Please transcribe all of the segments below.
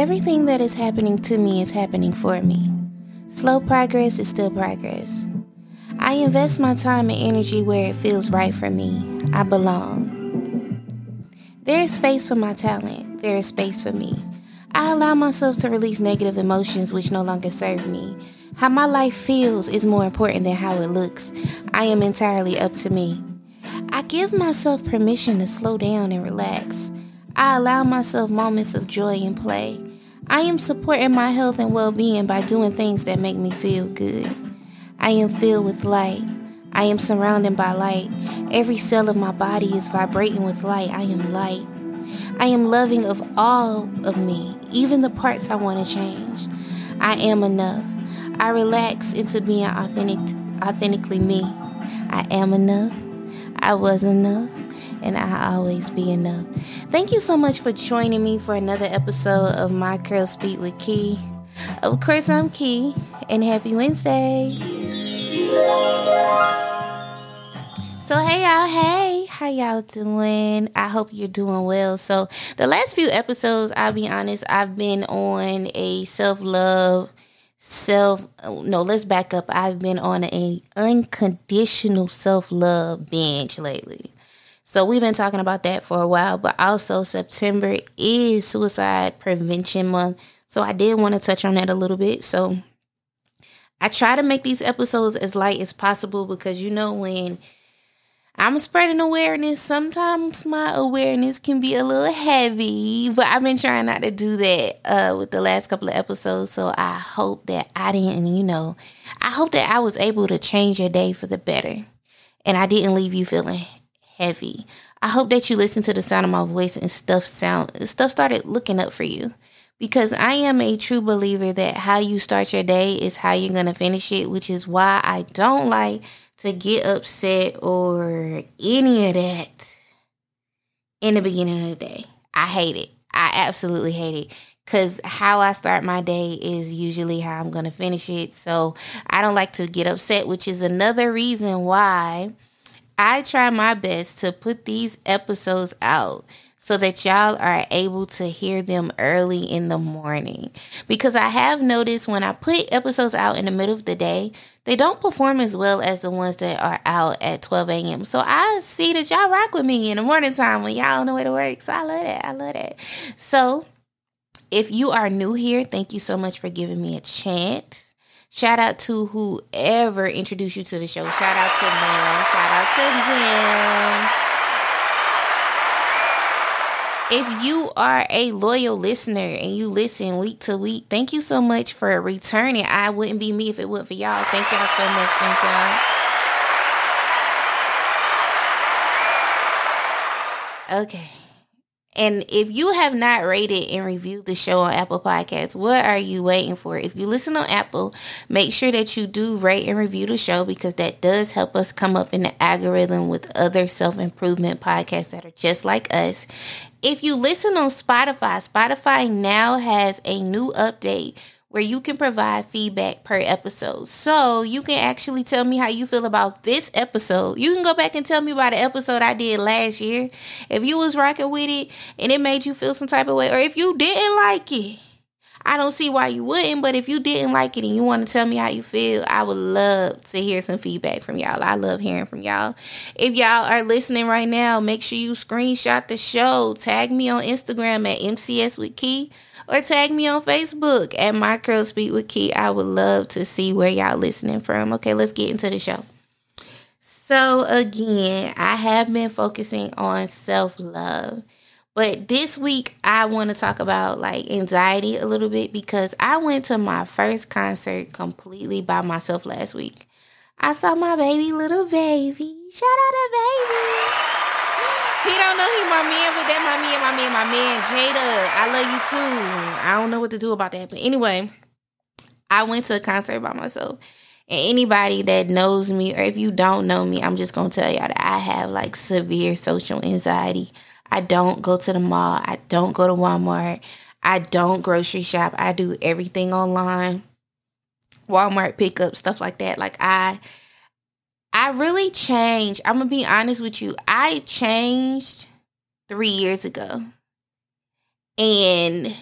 Everything that is happening to me is happening for me. Slow progress is still progress. I invest my time and energy where it feels right for me. I belong. There is space for my talent. There is space for me. I allow myself to release negative emotions which no longer serve me. How my life feels is more important than how it looks. I am entirely up to me. I give myself permission to slow down and relax. I allow myself moments of joy and play. I am supporting my health and well being by doing things that make me feel good. I am filled with light. I am surrounded by light. Every cell of my body is vibrating with light. I am light. I am loving of all of me, even the parts I want to change. I am enough. I relax into being authentic, authentically me. I am enough. I was enough. And I always be enough. Thank you so much for joining me for another episode of My Curl Speak with Key. Of course, I'm Key, and happy Wednesday. So, hey, y'all, hey, how y'all doing? I hope you're doing well. So, the last few episodes, I'll be honest, I've been on a self love, self, no, let's back up. I've been on a unconditional self love binge lately. So, we've been talking about that for a while, but also September is Suicide Prevention Month. So, I did want to touch on that a little bit. So, I try to make these episodes as light as possible because you know when I'm spreading awareness. Sometimes my awareness can be a little heavy, but I've been trying not to do that uh, with the last couple of episodes. So I hope that I didn't, you know, I hope that I was able to change your day for the better and I didn't leave you feeling heavy. I hope that you listen to the sound of my voice and stuff sound stuff started looking up for you. Because I am a true believer that how you start your day is how you're gonna finish it, which is why I don't like to get upset or any of that in the beginning of the day. I hate it. I absolutely hate it because how I start my day is usually how I'm going to finish it. So I don't like to get upset, which is another reason why I try my best to put these episodes out so that y'all are able to hear them early in the morning. Because I have noticed when I put episodes out in the middle of the day, they don't perform as well as the ones that are out at 12 a.m. So I see that y'all rock with me in the morning time when y'all on the way to work. So I love that. I love that. So if you are new here, thank you so much for giving me a chance. Shout out to whoever introduced you to the show. Shout out to them. Shout out to them. If you are a loyal listener and you listen week to week, thank you so much for returning. I wouldn't be me if it wasn't for y'all. Thank y'all so much. Thank y'all. Okay. And if you have not rated and reviewed the show on Apple Podcasts, what are you waiting for? If you listen on Apple, make sure that you do rate and review the show because that does help us come up in the algorithm with other self improvement podcasts that are just like us. If you listen on Spotify, Spotify now has a new update where you can provide feedback per episode. So you can actually tell me how you feel about this episode. You can go back and tell me about the episode I did last year. If you was rocking with it and it made you feel some type of way, or if you didn't like it. I don't see why you wouldn't, but if you didn't like it and you want to tell me how you feel, I would love to hear some feedback from y'all. I love hearing from y'all. If y'all are listening right now, make sure you screenshot the show. Tag me on Instagram at MCS with Key or tag me on Facebook at My Curl Speak with Key. I would love to see where y'all listening from. Okay, let's get into the show. So again, I have been focusing on self-love. But this week, I want to talk about like anxiety a little bit because I went to my first concert completely by myself last week. I saw my baby, little baby. Shout out to baby. He don't know he my man, but that my man, my man, my man, Jada. I love you too. I don't know what to do about that. But anyway, I went to a concert by myself. And anybody that knows me, or if you don't know me, I'm just gonna tell y'all that I have like severe social anxiety. I don't go to the mall. I don't go to Walmart. I don't grocery shop. I do everything online. Walmart pickup, stuff like that. Like I I really changed. I'm gonna be honest with you. I changed three years ago. And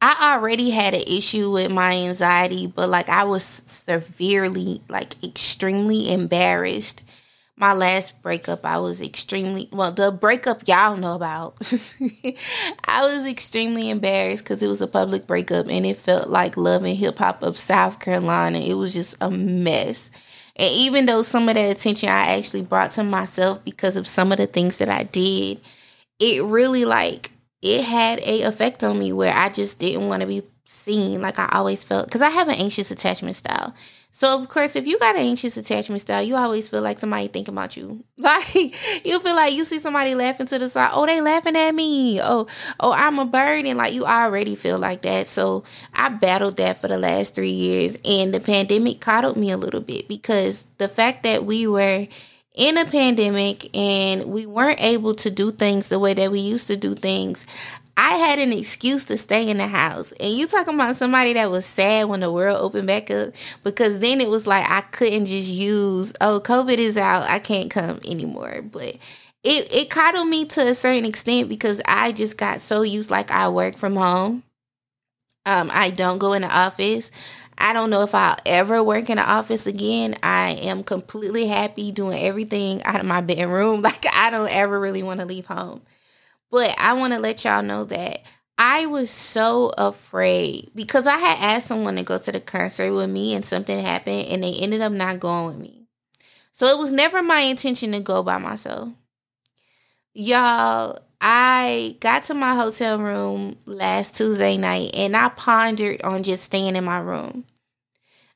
I already had an issue with my anxiety, but like I was severely, like extremely embarrassed. My last breakup, I was extremely well. The breakup y'all know about, I was extremely embarrassed because it was a public breakup and it felt like love and hip hop of South Carolina. It was just a mess. And even though some of the attention I actually brought to myself because of some of the things that I did, it really like it had a effect on me where I just didn't want to be seen like I always felt because I have an anxious attachment style. So of course, if you got an anxious attachment style, you always feel like somebody thinking about you. Like you feel like you see somebody laughing to the side. Oh, they laughing at me. Oh, oh, I'm a burden. like you already feel like that. So I battled that for the last three years, and the pandemic coddled me a little bit because the fact that we were in a pandemic and we weren't able to do things the way that we used to do things, I had an excuse to stay in the house. And you talking about somebody that was sad when the world opened back up because then it was like I couldn't just use, oh, COVID is out, I can't come anymore. But it, it coddled me to a certain extent because I just got so used like I work from home. Um, I don't go in the office. I don't know if I'll ever work in an office again. I am completely happy doing everything out of my bedroom. Like I don't ever really want to leave home. But I want to let y'all know that I was so afraid because I had asked someone to go to the concert with me and something happened and they ended up not going with me. So it was never my intention to go by myself. Y'all, I got to my hotel room last Tuesday night and I pondered on just staying in my room.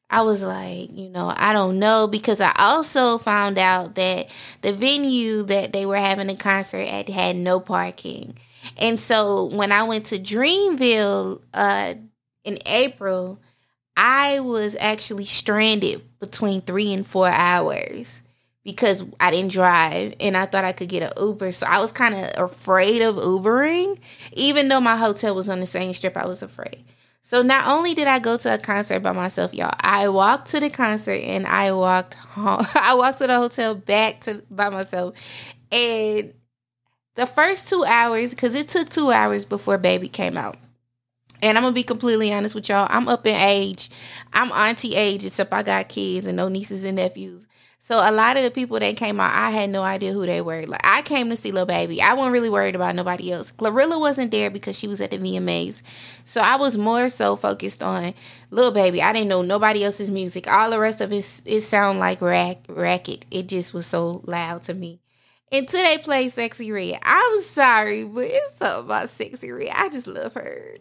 I was like, you know, I don't know because I also found out that the venue that they were having a concert at had no parking. And so when I went to Dreamville uh, in April, I was actually stranded between three and four hours because I didn't drive and I thought I could get an Uber. So I was kind of afraid of Ubering. Even though my hotel was on the same strip, I was afraid. So not only did I go to a concert by myself, y'all, I walked to the concert and I walked home. I walked to the hotel back to by myself. And the first two hours, because it took two hours before baby came out. And I'm gonna be completely honest with y'all. I'm up in age. I'm auntie age, except I got kids and no nieces and nephews. So a lot of the people that came out, I had no idea who they were. Like I came to see Lil Baby. I wasn't really worried about nobody else. Glorilla wasn't there because she was at the VMAs. So I was more so focused on Lil Baby. I didn't know nobody else's music. All the rest of it it sounded like rack racket. It just was so loud to me. Until they play Sexyy Red. I'm sorry, but it's something about Sexyy Red. I just love her.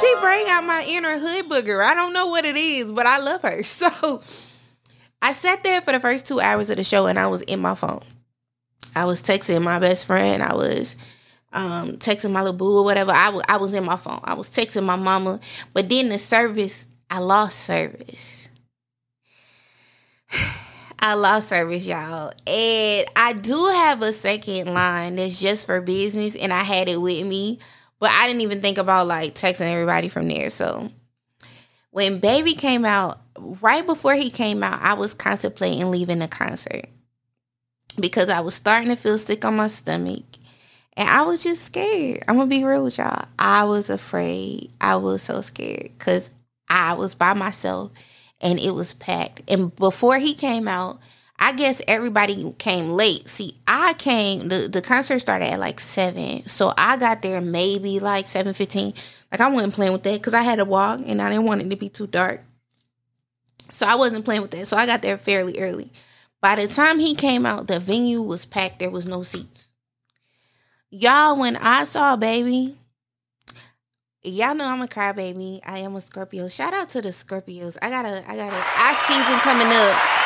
she bring out my inner hood booger. I don't know what it is, but I love her. So I sat there for the first two hours of the show and I was in my phone. I was texting my best friend. I was um, texting my little boo or whatever. I, w- I was in my phone. I was texting my mama. But then the service, I lost service. I lost service, y'all. And I do have a second line that's just for business, and I had it with me. But I didn't even think about like texting everybody from there. So when baby came out, right before he came out, I was contemplating leaving the concert because I was starting to feel sick on my stomach. And I was just scared. I'm gonna be real with y'all. I was afraid. I was so scared because I was by myself and it was packed. And before he came out, I guess everybody came late. See, I came the, the concert started at like seven. So I got there maybe like seven fifteen. Like I wasn't playing with that because I had to walk and I didn't want it to be too dark. So I wasn't playing with that. So I got there fairly early. By the time he came out, the venue was packed. There was no seats. Y'all, when I saw baby, y'all know I'm a crybaby. I am a Scorpio. Shout out to the Scorpios. I got a I got a our season coming up.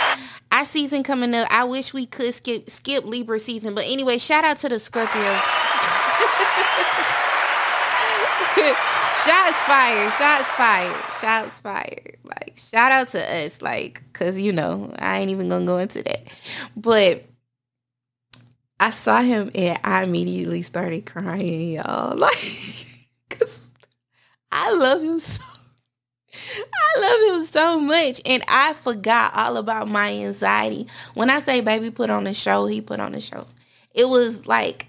Our season coming up. I wish we could skip skip Libra season. But anyway, shout out to the Scorpios. shots fired, shots fired, shots fired. Like shout out to us, like, cause you know I ain't even gonna go into that, but I saw him and I immediately started crying, y'all, like, cause I love him so. I love him so much, and I forgot all about my anxiety. When I say baby put on the show, he put on the show. It was like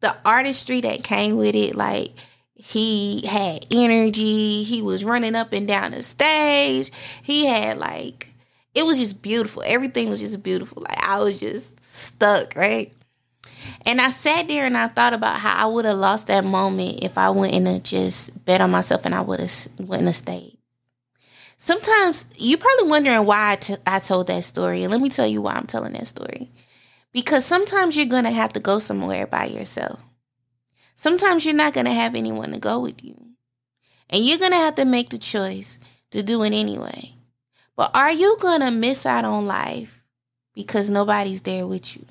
the artistry that came with it, like He had energy. He was running up and down the stage. He had like it was just beautiful. Everything was just beautiful. Like I was just stuck, right? And I sat there and I thought about how I would have lost that moment if I wouldn't have just bet on myself and I would have wouldn't have stayed. Sometimes you're probably wondering why I, t- I told that story. And let me tell you why I'm telling that story. Because sometimes you're to have to go somewhere by yourself. Sometimes you're not to have anyone to go with you. And you're to have to make the choice to do it anyway. But are you to miss out on life because nobody's there with you?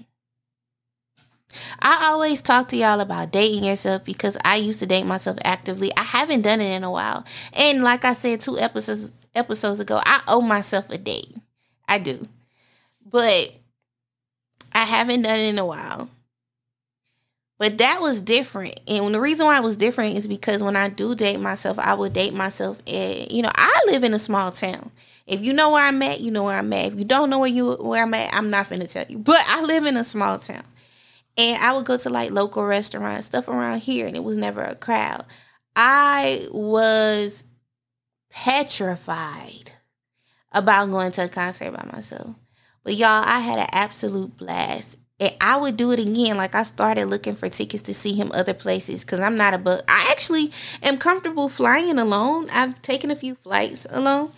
I always talk to y'all about dating yourself because I used to date myself actively. I haven't done it in a while. And like I said two episodes episodes ago, I owe myself a date. I do. But I haven't done it in a while. But that was different. And the reason why it was different is because when I do date myself, I would date myself at, you know, I live in a small town. If you know where I'm at, you know where I'm at. If you don't know where you where I'm at, I'm not gonna tell you. But I live in a small town. And I would go to like local restaurants, stuff around here, and it was never a crowd. I was petrified about going to a concert by myself. But y'all, I had an absolute blast. And I would do it again. Like I started looking for tickets to see him other places because I'm not a but I actually am comfortable flying alone. I've taken a few flights alone.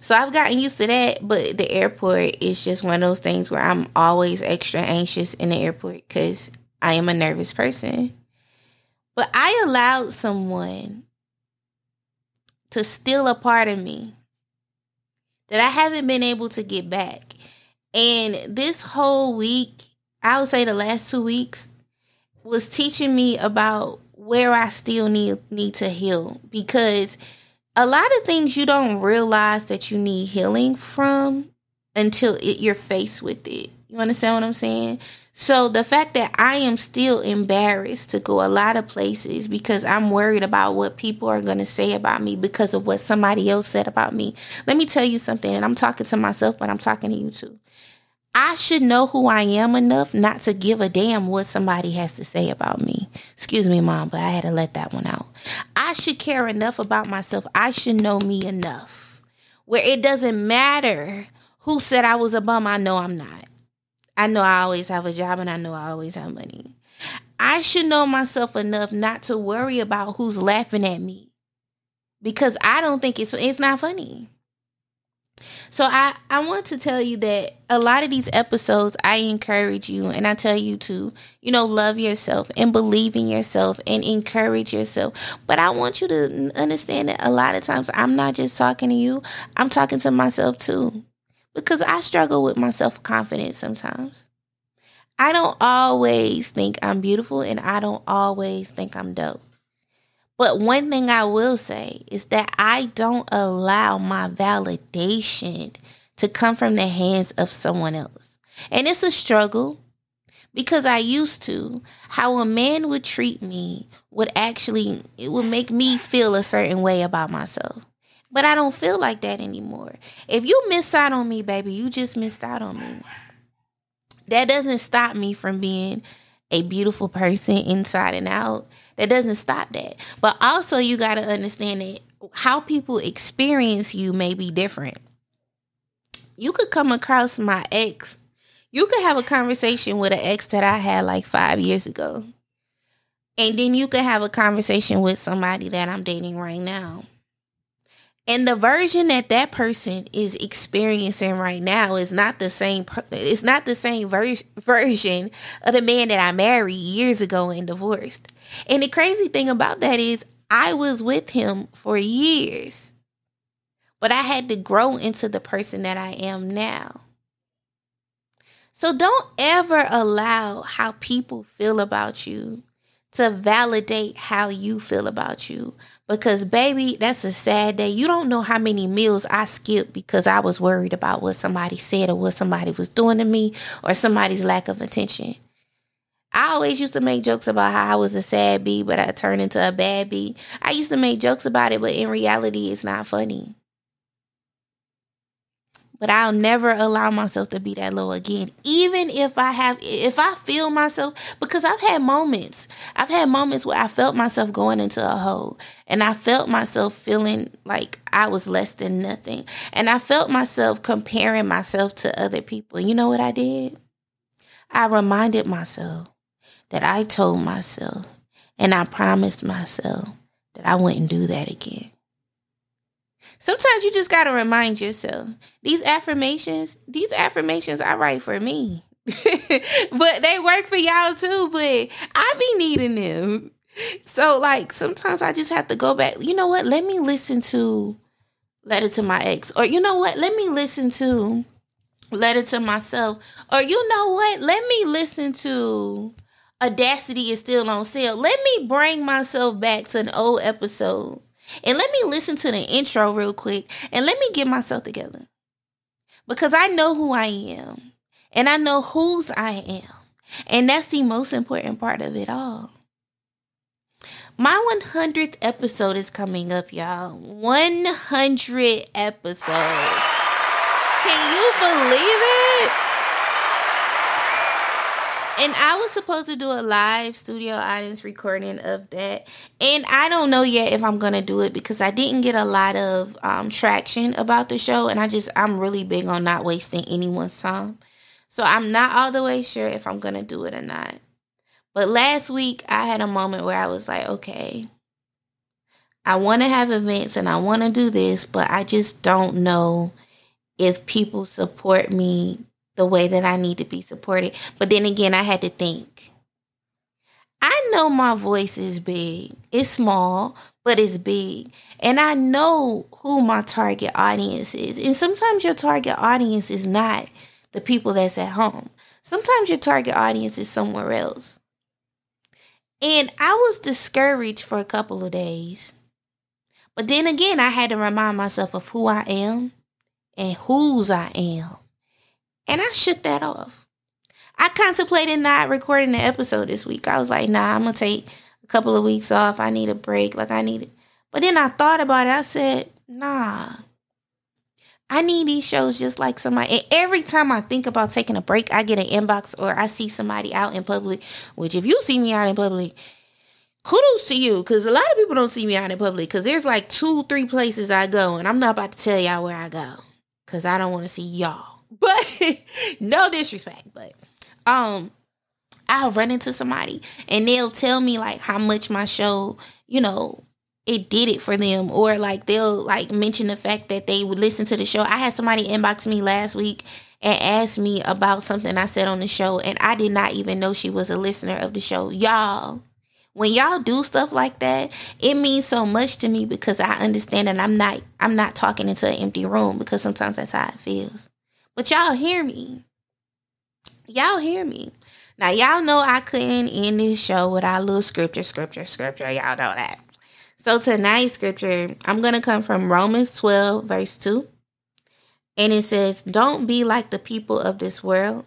So I've gotten used to that, but the airport is just one of those things where I'm always extra anxious in the airport because I am a nervous person. But I allowed someone to steal a part of me that I haven't been able to get back. And this whole week, I would say the last two weeks, was teaching me about where I still need need to heal because a lot of things you don't realize that you need healing from until it, you're faced with it. You understand what I'm saying? So the fact that I am still embarrassed to go a lot of places because I'm worried about what people are going to say about me because of what somebody else said about me. Let me tell you something, and I'm talking to myself, but I'm talking to you too. I should know who I am enough not to give a damn what somebody has to say about me. Excuse me, mom, but I had to let that one out. I should care enough about myself. I should know me enough where it doesn't matter who said I was a bum. I know I'm not. I know I always have a job and I know I always have money. I should know myself enough not to worry about who's laughing at me because I don't think it's it's not funny. So I I want to tell you that a lot of these episodes I encourage you and I tell you to, you know, love yourself and believe in yourself and encourage yourself. But I want you to understand that a lot of times I'm not just talking to you, I'm talking to myself too because I struggle with my self confidence sometimes. I don't always think I'm beautiful and I don't always think I'm dope. But one thing I will say is that I don't allow my validation to come from the hands of someone else. And it's a struggle because I used to. How a man would treat me would actually, it would make me feel a certain way about myself. But I don't feel like that anymore. If you miss out on me, baby, you just missed out on me. That doesn't stop me from being a beautiful person inside and out. That doesn't stop that. But also, you got to understand that how people experience you may be different. You could come across my ex. You could have a conversation with an ex that I had like five years ago. And then you could have a conversation with somebody that I'm dating right now. And the version that that person is experiencing right now is not the same. It's not the same ver- version of the man that I married years ago and divorced. And the crazy thing about that is, I was with him for years, but I had to grow into the person that I am now. So don't ever allow how people feel about you to validate how you feel about you because, baby, that's a sad day. You don't know how many meals I skipped because I was worried about what somebody said or what somebody was doing to me or somebody's lack of attention. I always used to make jokes about how I was a sad bee, but I turned into a bad bee. I used to make jokes about it, but in reality, it's not funny. But I'll never allow myself to be that low again. Even if I have, if I feel myself, because I've had moments, I've had moments where I felt myself going into a hole and I felt myself feeling like I was less than nothing. And I felt myself comparing myself to other people. You know what I did? I reminded myself that I told myself and I promised myself that I wouldn't do that again. Sometimes you just got to remind yourself. These affirmations, these affirmations I write for me. but they work for y'all too, but I be needing them. So like sometimes I just have to go back. You know what? Let me listen to Letter to My Ex. Or you know what? Let me listen to Letter to Myself. Or you know what? Let me listen to Audacity is still on sale. Let me bring myself back to an old episode and let me listen to the intro real quick and let me get myself together. Because I know who I am and I know whose I am. And that's the most important part of it all. My 100th episode is coming up, y'all. 100 episodes. Can you believe it? And I was supposed to do a live studio audience recording of that. And I don't know yet if I'm going to do it because I didn't get a lot of um, traction about the show. And I just, I'm really big on not wasting anyone's time. So I'm not all the way sure if I'm going to do it or not. But last week, I had a moment where I was like, okay, I want to have events and I want to do this, but I just don't know if people support me the way that I need to be supported. But then again, I had to think. I know my voice is big. It's small, but it's big. And I know who my target audience is. And sometimes your target audience is not the people that's at home. Sometimes your target audience is somewhere else. And I was discouraged for a couple of days. But then again, I had to remind myself of who I am and whose I am. And I shook that off. I contemplated not recording the episode this week. I was like, nah, I'm going to take a couple of weeks off. I need a break. Like, I need it. But then I thought about it. I said, nah. I need these shows just like somebody. And every time I think about taking a break, I get an inbox or I see somebody out in public, which if you see me out in public, kudos to you because a lot of people don't see me out in public because there's like two, three places I go and I'm not about to tell y'all where I go because I don't want to see y'all. But no disrespect, but um I'll run into somebody and they'll tell me like how much my show, you know, it did it for them or like they'll like mention the fact that they would listen to the show. I had somebody inbox me last week and asked me about something I said on the show and I did not even know she was a listener of the show. Y'all, when y'all do stuff like that, it means so much to me because I understand that I'm not I'm not talking into an empty room because sometimes that's how it feels. But y'all hear me. Y'all hear me. Now, y'all know I couldn't end this show without a little scripture, scripture, scripture. Y'all know that. So, tonight's scripture, I'm going to come from Romans 12, verse 2. And it says, Don't be like the people of this world,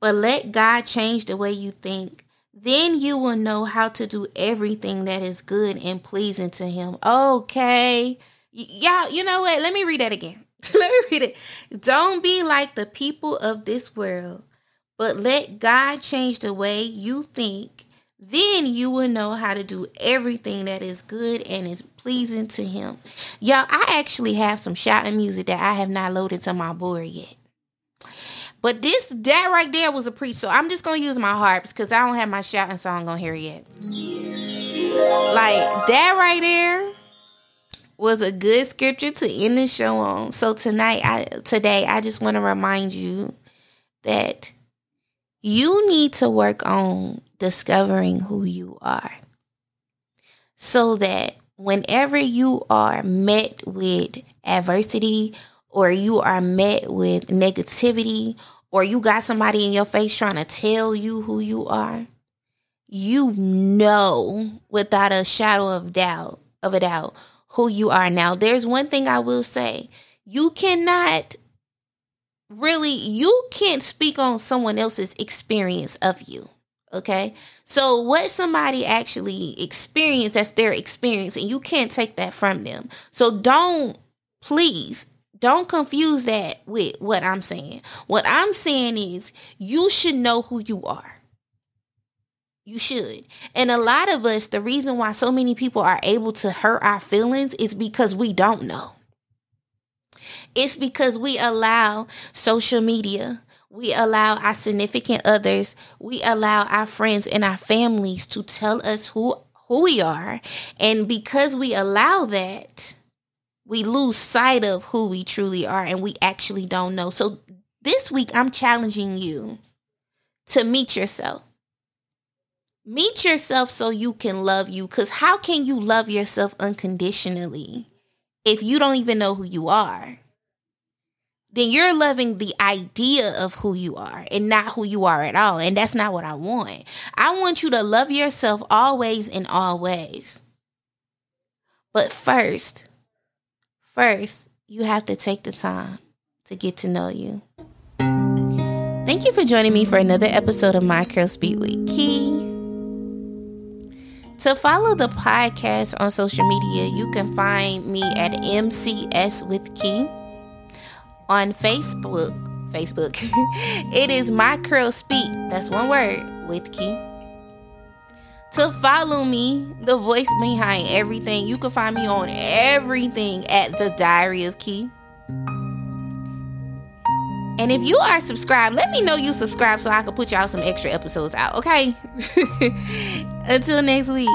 but let God change the way you think. Then you will know how to do everything that is good and pleasing to Him. Okay. Y- y'all, you know what? Let me read that again. Let me read it. Don't be like the people of this world, but let God change the way you think. Then you will know how to do everything that is good and is pleasing to Him. Y'all, I actually have some shouting music that I have not loaded to my board yet. But this, that right there was a preach. So I'm just going to use my harps because I don't have my shouting song on here yet. Like that right there was a good scripture to end the show on. So tonight, I today, I just want to remind you that you need to work on discovering who you are, so that whenever you are met with adversity or you are met with negativity or you got somebody in your face trying to tell you who you are, you know without a shadow of doubt of a doubt who you are now. There's one thing I will say. You cannot really you can't speak on someone else's experience of you. Okay? So what somebody actually experienced, that's their experience, and you can't take that from them. So don't please Don't confuse that with what I'm saying. What I'm saying is you should know who you are. You should. And a lot of us, the reason why so many people are able to hurt our feelings is because we don't know. It's because we allow social media, we allow our significant others, we allow our friends and our families to tell us who who we are. And because we allow that, we lose sight of who we truly are and we actually don't know. So this week, I'm challenging you to meet yourself. Meet yourself so you can love you. Because how can you love yourself unconditionally if you don't even know who you are? Then you're loving the idea of who you are and not who you are at all. And that's not what I want. I want you to love yourself always in all ways. But first, First, you have to take the time to get to know you. Thank you for joining me for another episode of My Curl Speak with Key. To follow the podcast on social media, you can find me at MCS with Key on Facebook. Facebook. it is My Curl Speak. That's one word with Key to follow me, the voice behind everything. You can find me on everything at the Diary of Key. And if you are subscribed, let me know you subscribe so I can put y'all some extra episodes out, okay? Until next week.